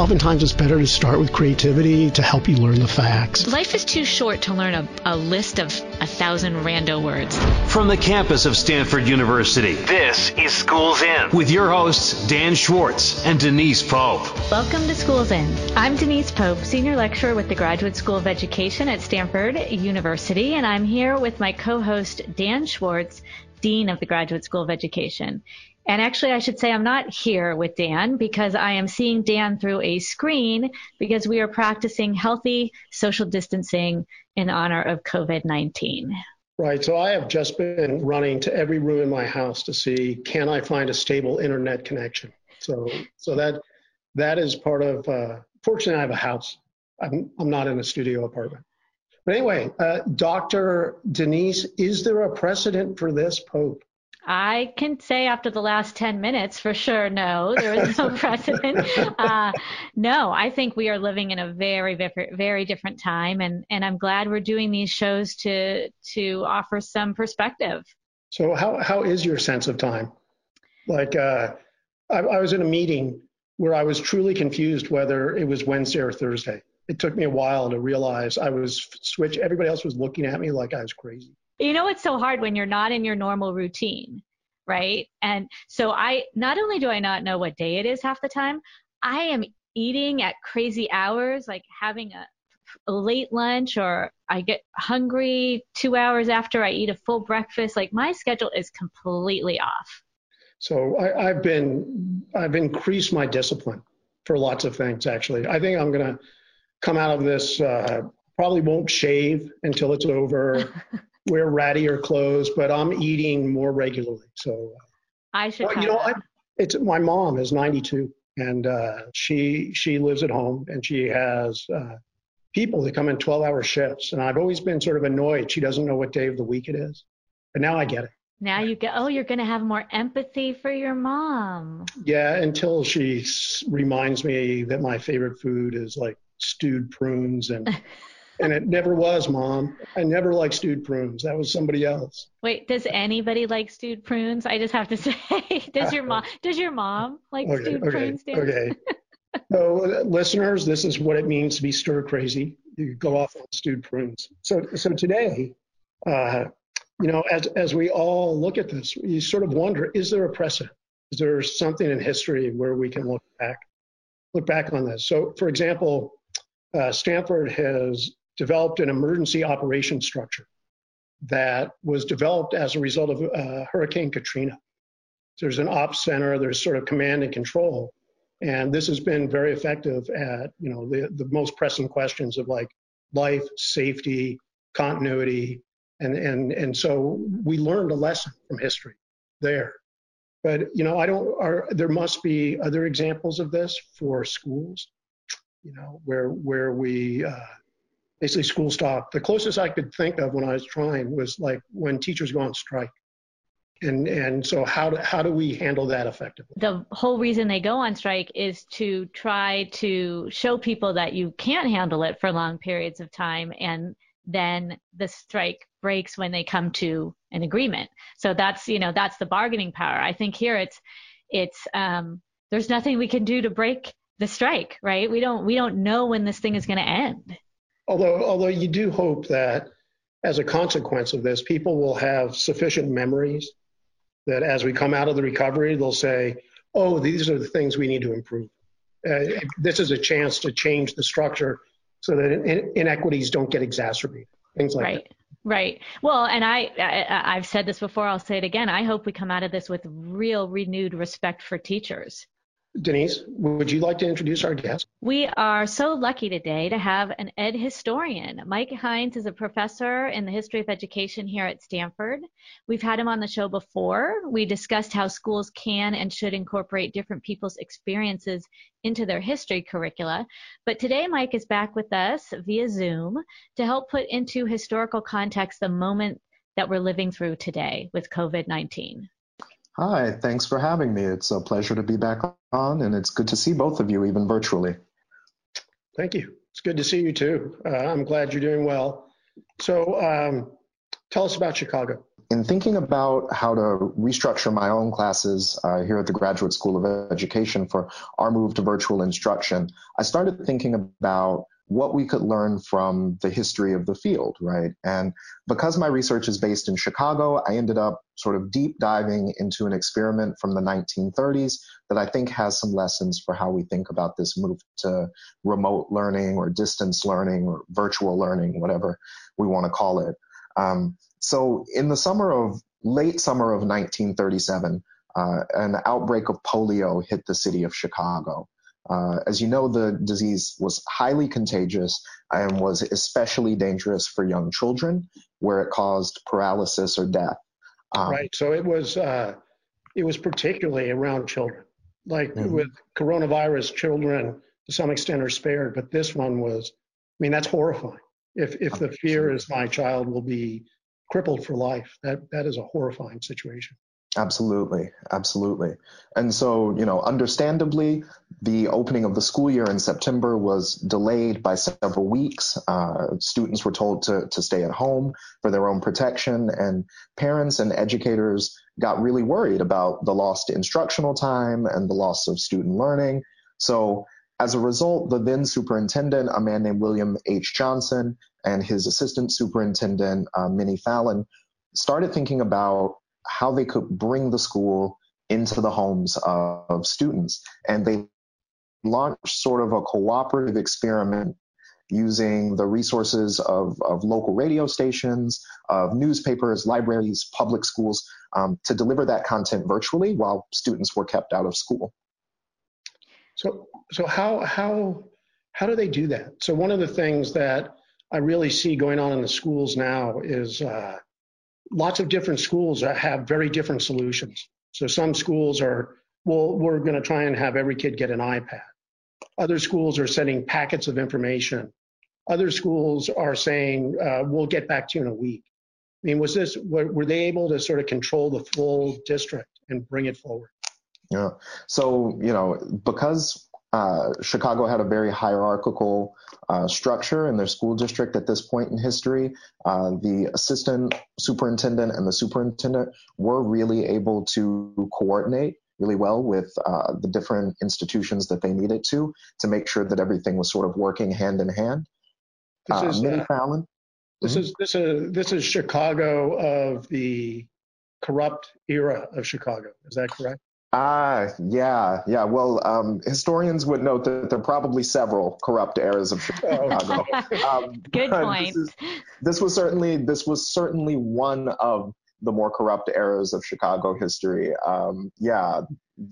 oftentimes it's better to start with creativity to help you learn the facts. Life is too short to learn a, a list of a thousand rando words. From the campus of Stanford University, this is Schools In with your hosts, Dan Schwartz and Denise Pope. Welcome to Schools In. I'm Denise Pope, Senior Lecturer with the Graduate School of Education at Stanford University, and I'm here with my co-host, Dan Schwartz, Dean of the Graduate School of Education. And actually, I should say I'm not here with Dan because I am seeing Dan through a screen because we are practicing healthy social distancing in honor of COVID 19. Right. So I have just been running to every room in my house to see can I find a stable internet connection. So so that that is part of. Uh, fortunately, I have a house. I'm I'm not in a studio apartment. But anyway, uh, Dr. Denise, is there a precedent for this, Pope? I can say after the last 10 minutes for sure, no, there is no precedent. Uh, no, I think we are living in a very, very, very different time, and, and I'm glad we're doing these shows to to offer some perspective. So, how how is your sense of time? Like, uh, I, I was in a meeting where I was truly confused whether it was Wednesday or Thursday. It took me a while to realize I was switch. Everybody else was looking at me like I was crazy you know it's so hard when you're not in your normal routine right? And so i not only do i not know what day it is half the time i am eating at crazy hours like having a, a late lunch or i get hungry two hours after i eat a full breakfast like my schedule is completely off. So I, have been i've increased my discipline for lots of things actually. I think i'm going to come out of this uh, probably won't shave until it's over wear rattier clothes, but I'm eating more regularly. So I should. Well, you know, I, it's my mom is 92, and uh, she she lives at home, and she has uh, people that come in 12-hour shifts, and I've always been sort of annoyed she doesn't know what day of the week it is, but now I get it. Now you get, oh, you're going to have more empathy for your mom. Yeah, until she reminds me that my favorite food is like stewed prunes and and it never was, Mom. I never liked stewed prunes. That was somebody else. Wait, does anybody like stewed prunes? I just have to say, does your mom? Does your mom like okay, stewed okay, prunes? Dan? Okay. so, listeners, this is what it means to be stir crazy. You go off on stewed prunes. So, so today, uh, you know, as as we all look at this, you sort of wonder: is there a precedent? Is there something in history where we can look back, look back on this? So, for example. Uh, Stanford has developed an emergency operation structure that was developed as a result of uh, Hurricane Katrina. There's an ops center, there's sort of command and control. And this has been very effective at, you know, the, the most pressing questions of like life, safety, continuity. And, and, and so we learned a lesson from history there. But, you know, I don't, are, there must be other examples of this for schools, you know, where, where we, uh, basically school stop. The closest I could think of when I was trying was like when teachers go on strike. And and so how do how do we handle that effectively? The whole reason they go on strike is to try to show people that you can't handle it for long periods of time and then the strike breaks when they come to an agreement. So that's you know that's the bargaining power. I think here it's it's um, there's nothing we can do to break the strike, right? We don't we don't know when this thing is going to end. Although, although you do hope that as a consequence of this, people will have sufficient memories that as we come out of the recovery, they'll say, oh, these are the things we need to improve. Uh, this is a chance to change the structure so that in- inequities don't get exacerbated. Things like right. that. Right. Well, and I, I I've said this before. I'll say it again. I hope we come out of this with real renewed respect for teachers. Denise, would you like to introduce our guest? We are so lucky today to have an ed historian. Mike Hines is a professor in the history of education here at Stanford. We've had him on the show before. We discussed how schools can and should incorporate different people's experiences into their history curricula. But today, Mike is back with us via Zoom to help put into historical context the moment that we're living through today with COVID 19. Hi, thanks for having me. It's a pleasure to be back on, and it's good to see both of you, even virtually. Thank you. It's good to see you too. Uh, I'm glad you're doing well. So, um, tell us about Chicago. in thinking about how to restructure my own classes uh, here at the Graduate School of Education for our move to virtual instruction, I started thinking about what we could learn from the history of the field, right? And because my research is based in Chicago, I ended up sort of deep diving into an experiment from the 1930s that I think has some lessons for how we think about this move to remote learning or distance learning or virtual learning, whatever we want to call it. Um, so in the summer of late summer of 1937, uh, an outbreak of polio hit the city of Chicago. Uh, as you know, the disease was highly contagious and was especially dangerous for young children, where it caused paralysis or death. Um, right. So it was uh, it was particularly around children. Like mm-hmm. with coronavirus, children to some extent are spared, but this one was. I mean, that's horrifying. If if the fear is my child will be crippled for life, that that is a horrifying situation. Absolutely, absolutely. And so, you know, understandably, the opening of the school year in September was delayed by several weeks. Uh, students were told to, to stay at home for their own protection, and parents and educators got really worried about the lost instructional time and the loss of student learning. So, as a result, the then superintendent, a man named William H. Johnson, and his assistant superintendent, uh, Minnie Fallon, started thinking about how they could bring the school into the homes of students. And they launched sort of a cooperative experiment using the resources of, of local radio stations, of newspapers, libraries, public schools um, to deliver that content virtually while students were kept out of school. So, so how how how do they do that? So one of the things that I really see going on in the schools now is uh, lots of different schools have very different solutions. So some schools are, well, we're going to try and have every kid get an iPad. Other schools are sending packets of information. Other schools are saying, uh, we'll get back to you in a week. I mean, was this, were, were they able to sort of control the full district and bring it forward? Yeah. So, you know, because uh, Chicago had a very hierarchical uh, structure in their school district at this point in history. Uh, the assistant superintendent and the superintendent were really able to coordinate really well with uh, the different institutions that they needed to to make sure that everything was sort of working hand in hand. This uh, is Minnie Fallon. This mm-hmm. is this is this is Chicago of the corrupt era of Chicago. Is that correct? Ah, yeah, yeah. Well, um, historians would note that there are probably several corrupt eras of Chicago. um, Good point. This, is, this, was certainly this was certainly one of the more corrupt eras of Chicago history. Um, yeah,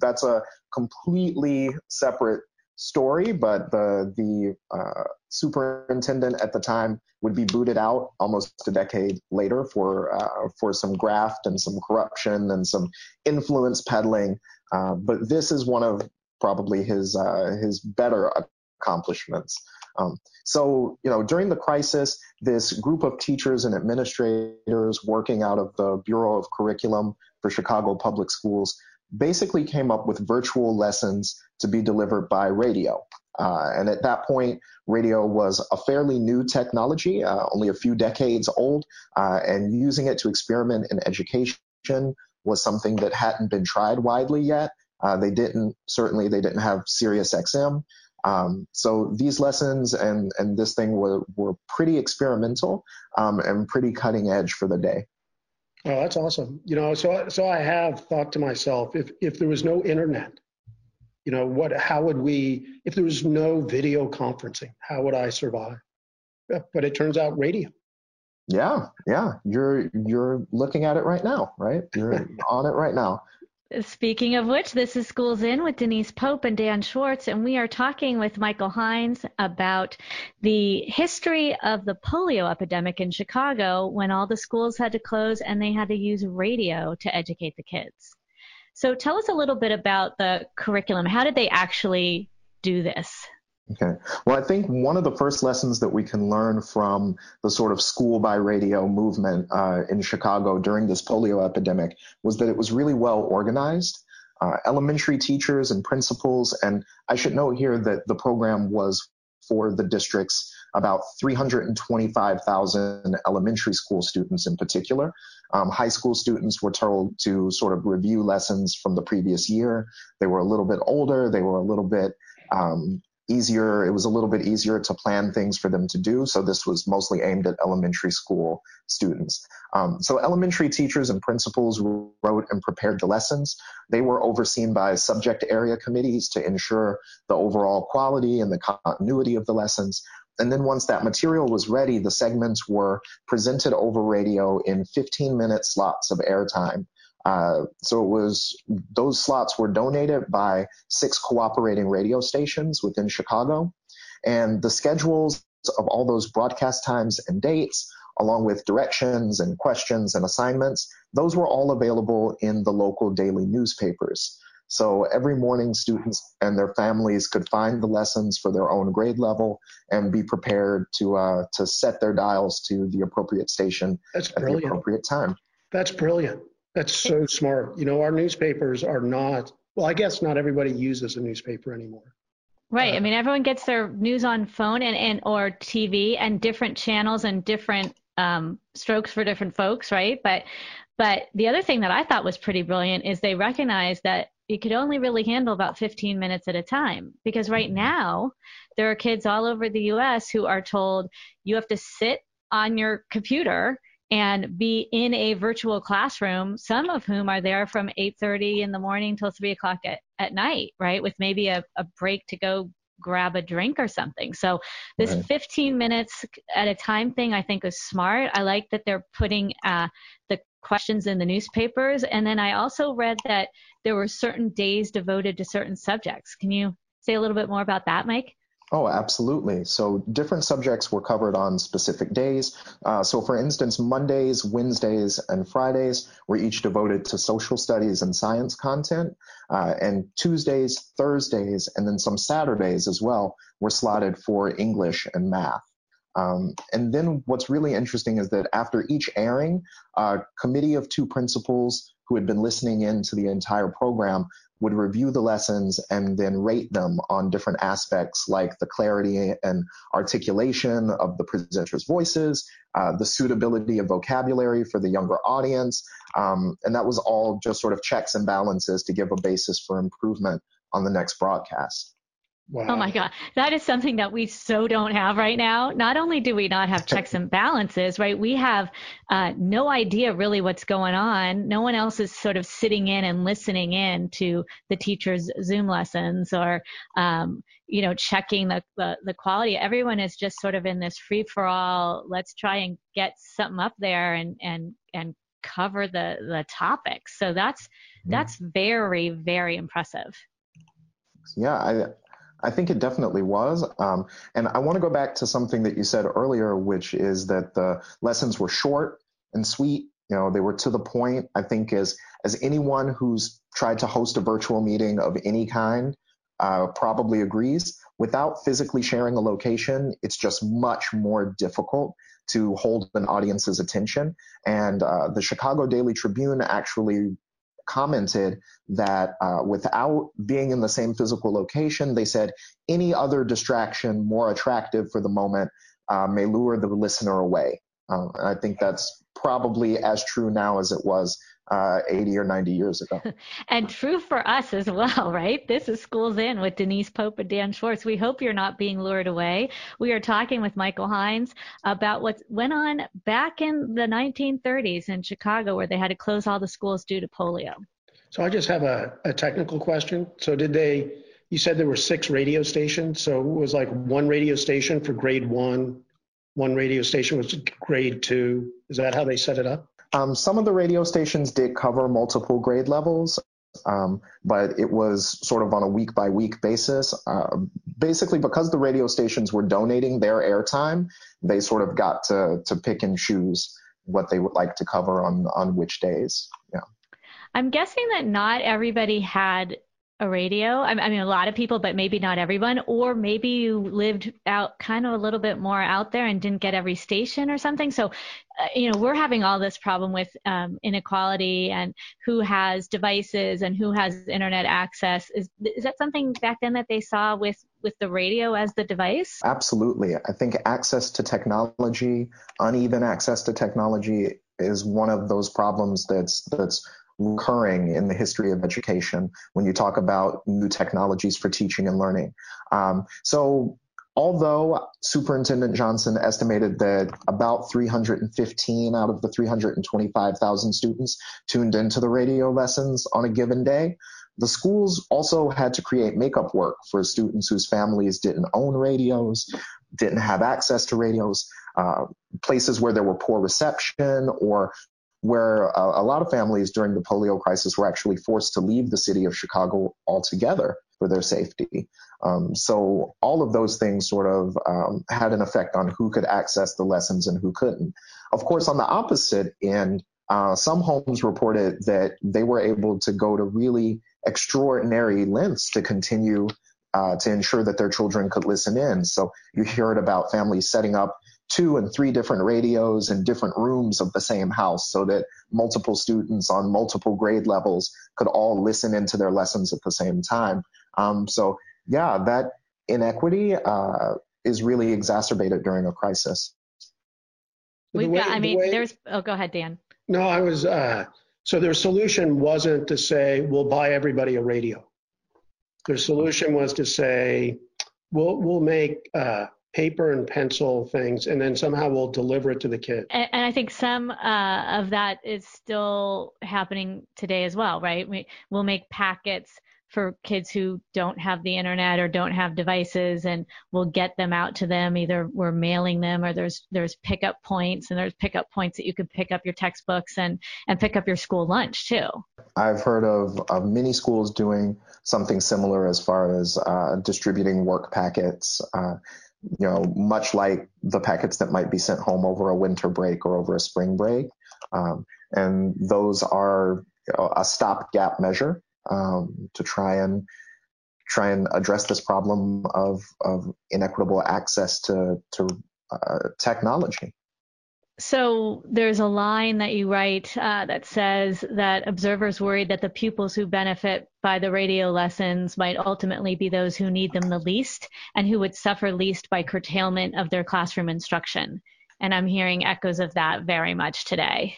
that's a completely separate story, but the the uh, superintendent at the time would be booted out almost a decade later for uh, for some graft and some corruption and some influence peddling. Uh, but this is one of probably his uh, his better accomplishments. Um, so, you know, during the crisis, this group of teachers and administrators working out of the Bureau of Curriculum for Chicago Public Schools basically came up with virtual lessons to be delivered by radio. Uh, and at that point, radio was a fairly new technology, uh, only a few decades old, uh, and using it to experiment in education was something that hadn't been tried widely yet. Uh, they didn't, certainly, they didn't have Sirius XM. Um, so these lessons and, and this thing were, were pretty experimental um, and pretty cutting edge for the day. Oh, that's awesome. You know, so so I have thought to myself, if if there was no internet, you know, what how would we if there was no video conferencing, how would I survive? But it turns out radio. Yeah, yeah. You're you're looking at it right now, right? You're on it right now. Speaking of which, this is Schools In with Denise Pope and Dan Schwartz, and we are talking with Michael Hines about the history of the polio epidemic in Chicago when all the schools had to close and they had to use radio to educate the kids. So tell us a little bit about the curriculum. How did they actually do this? Okay. Well, I think one of the first lessons that we can learn from the sort of school by radio movement uh, in Chicago during this polio epidemic was that it was really well organized. Uh, elementary teachers and principals, and I should note here that the program was for the district's about 325,000 elementary school students in particular. Um, high school students were told to sort of review lessons from the previous year. They were a little bit older, they were a little bit um, easier. It was a little bit easier to plan things for them to do. So this was mostly aimed at elementary school students. Um, so elementary teachers and principals wrote and prepared the lessons. They were overseen by subject area committees to ensure the overall quality and the continuity of the lessons. And then once that material was ready, the segments were presented over radio in 15 minute slots of airtime. Uh, so it was those slots were donated by six cooperating radio stations within Chicago, and the schedules of all those broadcast times and dates, along with directions and questions and assignments, those were all available in the local daily newspapers. So every morning, students and their families could find the lessons for their own grade level and be prepared to uh, to set their dials to the appropriate station That's at brilliant. the appropriate time. That's brilliant. That's so smart. You know, our newspapers are not, well, I guess not everybody uses a newspaper anymore. Right. I Uh, mean, everyone gets their news on phone and, and or TV and different channels and different um, strokes for different folks, right? But but the other thing that I thought was pretty brilliant is they recognized that you could only really handle about 15 minutes at a time because right now there are kids all over the U.S. who are told you have to sit on your computer and be in a virtual classroom, some of whom are there from 8.30 in the morning till 3 o'clock at, at night, right, with maybe a, a break to go grab a drink or something. So this Right. 15 minutes at a time thing I think is smart. I like that they're putting uh, the questions in the newspapers. And then I also read that there were certain days devoted to certain subjects. Can you say a little bit more about that, Mike? Oh, absolutely. So different subjects were covered on specific days. Uh, so, for instance, Mondays, Wednesdays, and Fridays were each devoted to social studies and science content. Uh, and Tuesdays, Thursdays, and then some Saturdays as well were slotted for English and math. Um, and then what's really interesting is that after each airing, a committee of two principals who had been listening in to the entire program would review the lessons and then rate them on different aspects like the clarity and articulation of the presenters' voices, uh, the suitability of vocabulary for the younger audience. Um, and that was all just sort of checks and balances to give a basis for improvement on the next broadcast. Wow. Oh my God. That is something that we so don't have right now. Not only do we not have checks and balances, right? We have uh, no idea really what's going on. No one else is sort of sitting in and listening in to the teacher's Zoom lessons or, um, you know, checking the, the, the quality. Everyone is just sort of in this free for all. Let's try and get something up there and, and, and cover the, the topics. So that's, that's very, very impressive. Yeah, I, I think it definitely was. Um, and I want to go back to something that you said earlier, which is that the lessons were short and sweet. You know, they were to the point. I think as as anyone who's tried to host a virtual meeting of any kind uh, probably agrees, without physically sharing a location, it's just much more difficult to hold an audience's attention. And uh, the Chicago Daily Tribune actually commented that uh, without being in the same physical location, they said any other distraction more attractive for the moment uh, may lure the listener away. Uh, I think that's probably as true now as it was uh, 80 or 90 years ago. And true for us as well, right? This is Schools In with Denise Pope and Dan Schwartz. We hope you're not being lured away. We are talking with Michael Hines about what went on back in the 1930s in Chicago, where they had to close all the schools due to polio. So I just have a, a technical question. So did they, you said there were six radio stations. So it was like one radio station for grade one, one radio station was grade two. Is that how they set it up? Um, some of the radio stations did cover multiple grade levels, um, but it was sort of on a week by week basis. Uh, basically, because the radio stations were donating their airtime, they sort of got to, to pick and choose what they would like to cover on, on which days. Yeah. I'm guessing that not everybody had a radio. I mean, a lot of people, but maybe not everyone. Or maybe you lived out kind of a little bit more out there and didn't get every station or something. So, uh, you know, we're having all this problem with um, inequality and who has devices and who has internet access. Is is that something back then that they saw with with the radio as the device? Absolutely. I think access to technology, uneven access to technology is one of those problems that's that's recurring in the history of education when you talk about new technologies for teaching and learning. Um, so although Superintendent Johnson estimated that about 315 out of the 325,000 students tuned into the radio lessons on a given day, the schools also had to create makeup work for students whose families didn't own radios, didn't have access to radios, uh, places where there were poor reception or where a, a lot of families during the polio crisis were actually forced to leave the city of Chicago altogether for their safety. Um, so all of those things sort of um, had an effect on who could access the lessons and who couldn't. Of course, on the opposite end, uh, some homes reported that they were able to go to really extraordinary lengths to continue uh, to ensure that their children could listen in. So you hear it about families setting up two and three different radios in different rooms of the same house so that multiple students on multiple grade levels could all listen into their lessons at the same time. Um, so yeah, that inequity uh, is really exacerbated during a crisis. We've way, got, I mean, way, there's, oh, go ahead, Dan. No, I was, uh, so their solution wasn't to say, we'll buy everybody a radio. Their solution was to say, we'll, we'll make, uh, paper and pencil things, and then somehow we'll deliver it to the kid. And, and I think some uh, of that is still happening today as well, right? We, we'll make packets for kids who don't have the internet or don't have devices and we'll get them out to them either we're mailing them or there's there's pickup points and there's pickup points that you could pick up your textbooks and and pick up your school lunch too i've heard of, of many schools doing something similar as far as uh, distributing work packets uh, you know, much like the packets that might be sent home over a winter break or over a spring break. Um, and those are a stopgap measure um, to try and try and address this problem of, of inequitable access to, to uh, technology. So there's a line that you write uh, that says that observers worried that the pupils who benefit by the radio lessons might ultimately be those who need them the least and who would suffer least by curtailment of their classroom instruction. And I'm hearing echoes of that very much today.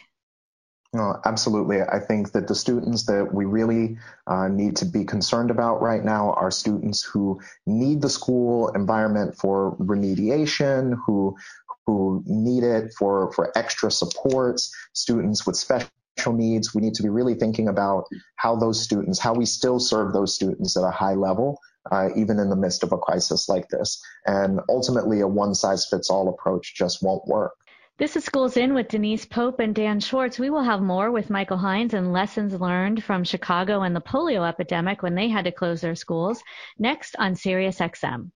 No, absolutely. I think that the students that we really uh, need to be concerned about right now are students who need the school environment for remediation, who who need it for, for extra supports, students with special needs. We need to be really thinking about how those students, how we still serve those students at a high level, uh, even in the midst of a crisis like this. And ultimately, a one size fits all approach just won't work. This is Schools In with Denise Pope and Dan Schwartz. We will have more with Michael Hines and lessons learned from Chicago and the polio epidemic when they had to close their schools next on Sirius XM.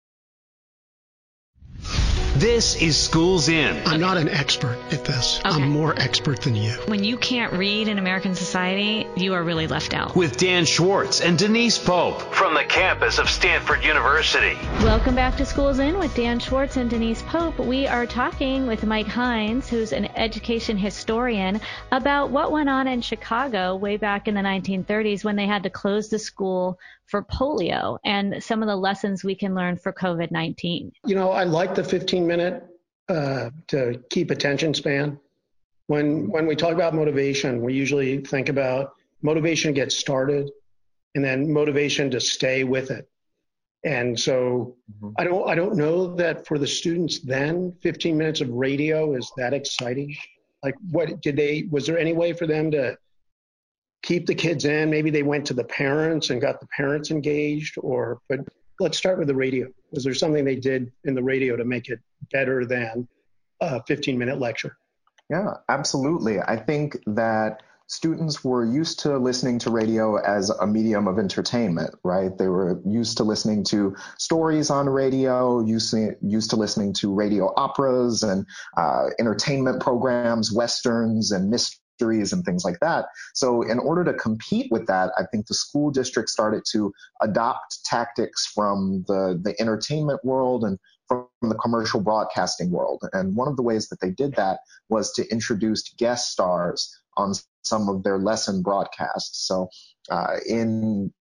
This is Schools In. I'm not an expert at this. Okay. I'm more expert than you. When you can't read in American society, you are really left out. With Dan Schwartz and Denise Pope from the campus of Stanford University. Welcome back to Schools In with Dan Schwartz and Denise Pope. We are talking with Mike Hines, who's an education historian, about what went on in Chicago way back in the 1930s when they had to close the school for polio and some of the lessons we can learn for COVID 19? You know, I like the 15 minute uh, to keep attention span. When, when we talk about motivation, we usually think about motivation to get started and then motivation to stay with it. And so mm-hmm. I don't I don't know that for the students then 15 minutes of radio is that exciting. Like what did they was there any way for them to keep the kids in. Maybe they went to the parents and got the parents engaged, or but let's start with the radio. Was there something they did in the radio to make it better than a 15 minute lecture? Yeah, absolutely. I think that students were used to listening to radio as a medium of entertainment, right? They were used to listening to stories on radio, used to, used to listening to radio operas and uh, entertainment programs, westerns and mysteries and things like that. So in order to compete with that, I think the school district started to adopt tactics from the, the entertainment world and from the commercial broadcasting world. And one of the ways that they did that was to introduce guest stars on some of their lesson broadcasts. So uh, in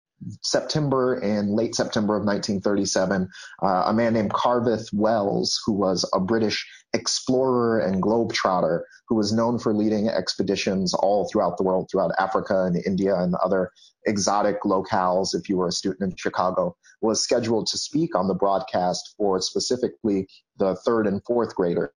September in late September of 1937, uh, a man named Carveth Wells, who was a British explorer and globetrotter who was known for leading expeditions all throughout the world, throughout Africa and India and other exotic locales, if you were a student in Chicago, was scheduled to speak on the broadcast for specifically the third and fourth graders.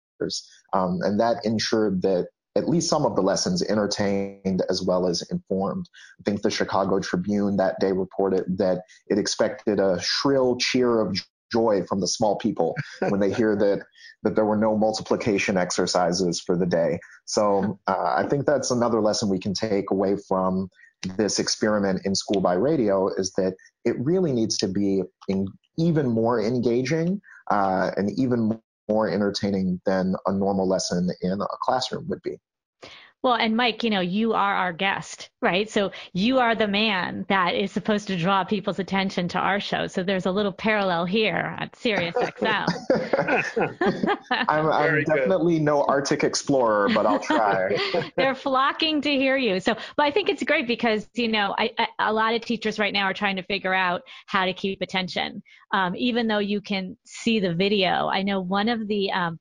Um, and that ensured that at least some of the lessons entertained as well as informed. I think the Chicago Tribune that day reported that it expected a shrill cheer of joy from the small people when they hear that that there were no multiplication exercises for the day. So uh, I think that's another lesson we can take away from this experiment in school by radio is that it really needs to be even more engaging uh, and even more entertaining than a normal lesson in a classroom would be. Well, and Mike, you know, you are our guest, right? So you are the man that is supposed to draw people's attention to our show. So there's a little parallel here at Sirius XM. I'm, I'm definitely no Arctic explorer, but I'll try. They're flocking to hear you. So, but I think it's great because, you know, I, I, a lot of teachers right now are trying to figure out how to keep attention. Um, even though you can see the video, I know one of the um,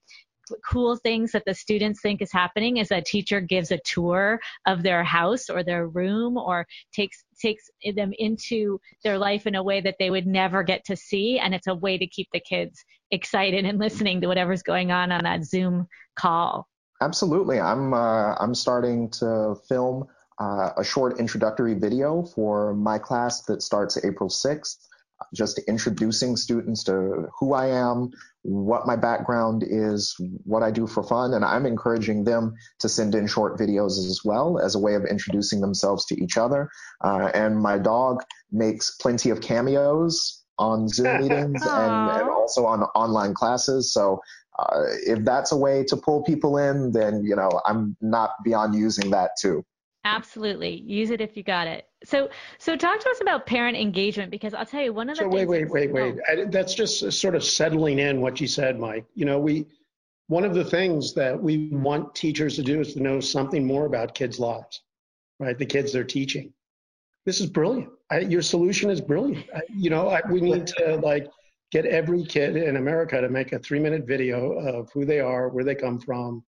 cool things that the students think is happening is a teacher gives a tour of their house or their room or takes takes them into their life in a way that they would never get to see and it's a way to keep the kids excited and listening to whatever's going on on that Zoom call. Absolutely. I'm uh, I'm starting to film uh, a short introductory video for my class that starts April 6th just introducing students to who I am, what my background is, what I do for fun, and I'm encouraging them to send in short videos as well as a way of introducing themselves to each other. Uh, and my dog makes plenty of cameos on Zoom meetings and, and, also on online classes. So uh, if that's a way to pull people in, then you know I'm not beyond using that too. Absolutely. Use it if you got it. So, so talk to us about parent engagement because I'll tell you one of the. So wait, wait, wait, wait. Oh. That's just sort of settling in what you said, Mike. You know, we one of the things that we want teachers to do is to know something more about kids' lives, right? The kids they're teaching. This is brilliant. I, your solution is brilliant. I, you know, I, we need to like get every kid in America to make a three-minute video of who they are, where they come from.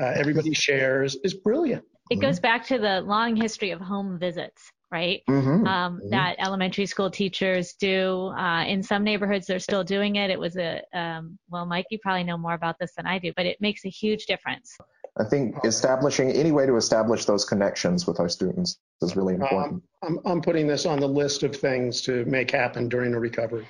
Uh, everybody shares. It's brilliant it goes back to the long history of home visits right? Mm-hmm. Um, mm-hmm. That elementary school teachers do. Uh, in some neighborhoods, they're still doing it. It was a, um, well, Mike, you probably know more about this than I do, but it makes a huge difference. I think establishing any way to establish those connections with our students is really important. Um, I'm, I'm putting this on the list of things to make happen during the recovery.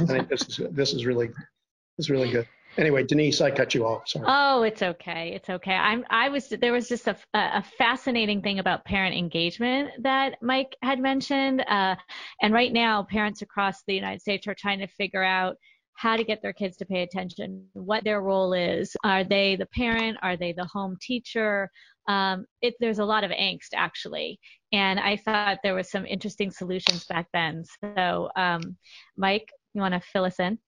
I think this is this is really this is really good. Anyway, Denise, I cut you off. Sorry. Oh, it's okay. It's okay. I'm. I was. There was just a, a fascinating thing about parent engagement that Mike had mentioned. Uh, and right now, parents across the United States are trying to figure out how to get their kids to pay attention, what their role is. Are they the parent? Are they the home teacher? Um, it, there's a lot of angst actually, and I thought there was some interesting solutions back then. So, um, Mike, you want to fill us in?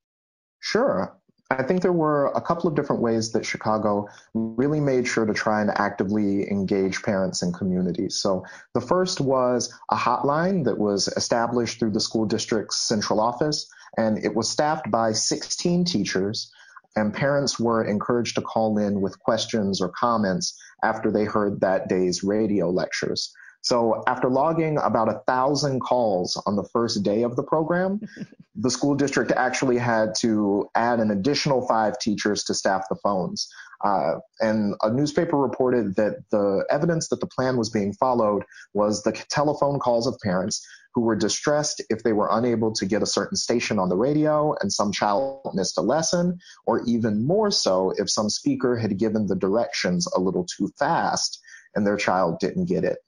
Sure. I think there were a couple of different ways that Chicago really made sure to try and actively engage parents and communities. So the first was a hotline that was established through the school district's central office, and it was staffed by 16 teachers. And parents were encouraged to call in with questions or comments after they heard that day's radio lectures. So after logging about a thousand calls on the first day of the program, the school district actually had to add an additional five teachers to staff the phones. Uh, and a newspaper reported that the evidence that the plan was being followed was the telephone calls of parents who were distressed if they were unable to get a certain station on the radio and some child missed a lesson, or even more so if some speaker had given the directions a little too fast and their child didn't get it.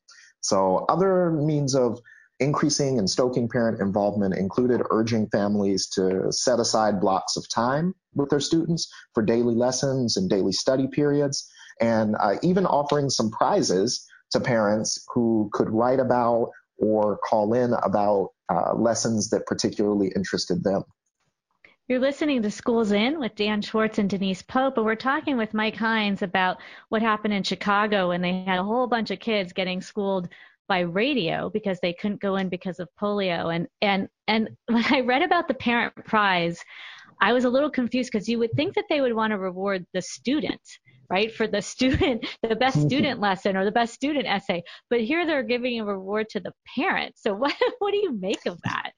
So other means of increasing and stoking parent involvement included urging families to set aside blocks of time with their students for daily lessons and daily study periods, and uh, even offering some prizes to parents who could write about or call in about uh, lessons that particularly interested them. You're listening to Schools In with Dan Schwartz and Denise Pope, and we're talking with Mike Hines about what happened in Chicago when they had a whole bunch of kids getting schooled by radio because they couldn't go in because of polio. And and and when I read about the parent prize, I was a little confused because you would think that they would want to reward the student, right, for the student, the best mm-hmm. student lesson or the best student essay. But here they're giving a reward to the parent. So what what do you make of that?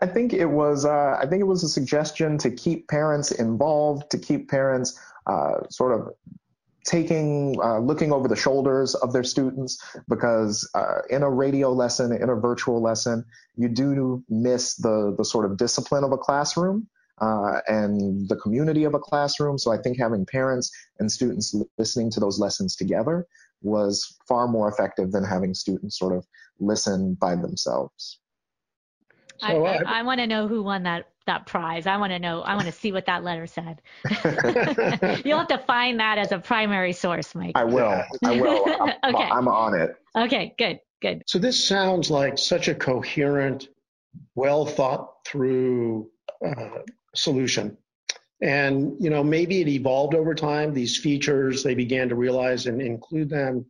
I think it was uh, I think it was a suggestion to keep parents involved, to keep parents uh, sort of taking uh, looking over the shoulders of their students because uh, in a radio lesson in a virtual lesson you do miss the the sort of discipline of a classroom uh, and the community of a classroom. So i think having parents and students listening to those lessons together was far more effective than having students sort of listen by themselves so I, I, I want to know who won that that prize. I want to know. I want to see what that letter said. You'll have to find that as a primary source, Mike. I will. I will. I'm, okay. I'm on it. Okay. Good. Good. So this sounds like such a coherent, well thought through uh, solution. And you know, maybe it evolved over time. These features they began to realize and include them.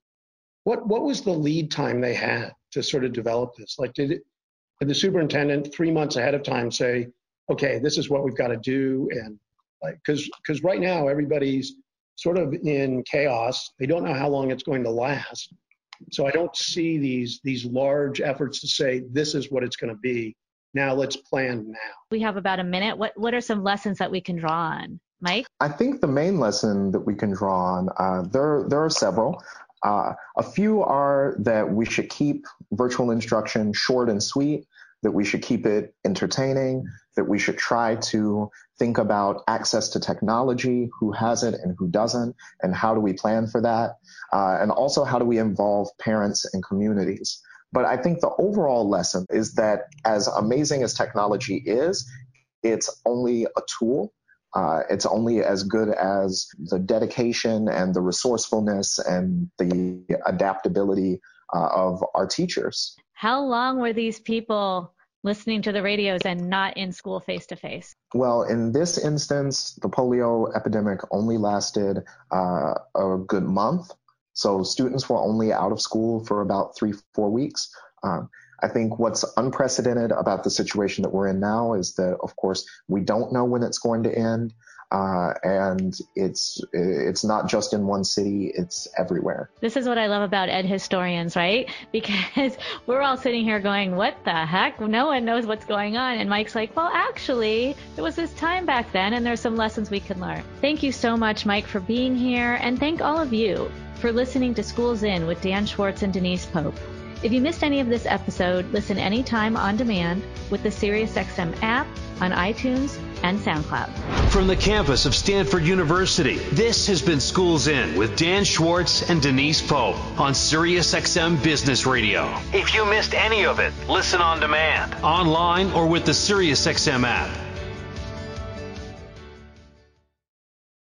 What what was the lead time they had to sort of develop this? Like, did it did the superintendent three months ahead of time say, okay, this is what we've got to do, and like, because because right now everybody's sort of in chaos. They don't know how long it's going to last. So I don't see these these large efforts to say this is what it's going to be. Now let's plan now. We have about a minute. What what are some lessons that we can draw on? Mike? I think the main lesson that we can draw on, uh, there, there are several. Uh, a few are that we should keep virtual instruction short and sweet, that we should keep it entertaining, that we should try to think about access to technology, who has it and who doesn't, and how do we plan for that, uh, and also how do we involve parents and communities. But I think the overall lesson is that as amazing as technology is, it's only a tool uh, it's only as good as the dedication and the resourcefulness and the adaptability uh, of our teachers. How long were these people listening to the radios and not in school face to face? Well, in this instance, the polio epidemic only lasted uh, a good month. So students were only out of school for about three, four weeks. Um, I think what's unprecedented about the situation that we're in now is that, of course, we don't know when it's going to end. Uh, and it's it's not just in one city; it's everywhere. This is what I love about ed historians, right? Because we're all sitting here going, "What the heck? No one knows what's going on." And Mike's like, "Well, actually, there was this time back then, and there's some lessons we can learn." Thank you so much, Mike, for being here, and thank all of you for listening to Schools In with Dan Schwartz and Denise Pope. If you missed any of this episode, listen anytime on demand with the SiriusXM app on iTunes and SoundCloud. From the campus of Stanford University, this has been Schools In with Dan Schwartz and Denise Pope on SiriusXM Business Radio. If you missed any of it, listen on demand, online, or with the SiriusXM app.